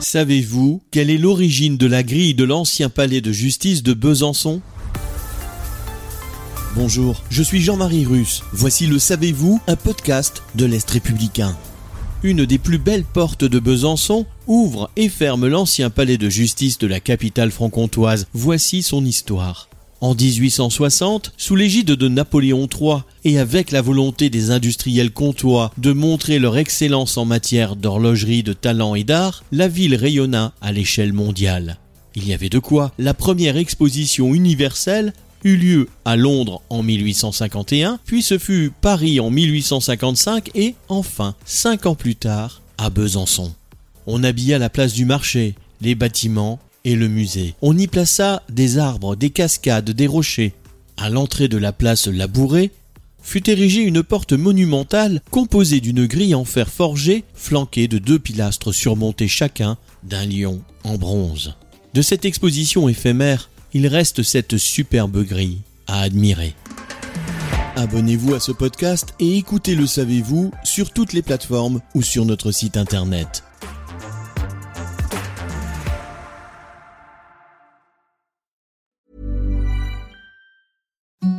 Savez-vous quelle est l'origine de la grille de l'ancien palais de justice de Besançon? Bonjour, je suis Jean-Marie Russe. Voici le Savez-vous, un podcast de l'Est républicain. Une des plus belles portes de Besançon ouvre et ferme l'ancien palais de justice de la capitale franc-comtoise. Voici son histoire. En 1860, sous l'égide de Napoléon III et avec la volonté des industriels comtois de montrer leur excellence en matière d'horlogerie, de talent et d'art, la ville rayonna à l'échelle mondiale. Il y avait de quoi. La première exposition universelle eut lieu à Londres en 1851, puis ce fut Paris en 1855 et enfin, cinq ans plus tard, à Besançon. On habilla la place du marché, les bâtiments et le musée. On y plaça des arbres, des cascades, des rochers. À l'entrée de la place Labourée fut érigée une porte monumentale composée d'une grille en fer forgé flanquée de deux pilastres surmontés chacun d'un lion en bronze. De cette exposition éphémère, il reste cette superbe grille à admirer. Abonnez-vous à ce podcast et écoutez Le Savez-vous sur toutes les plateformes ou sur notre site internet.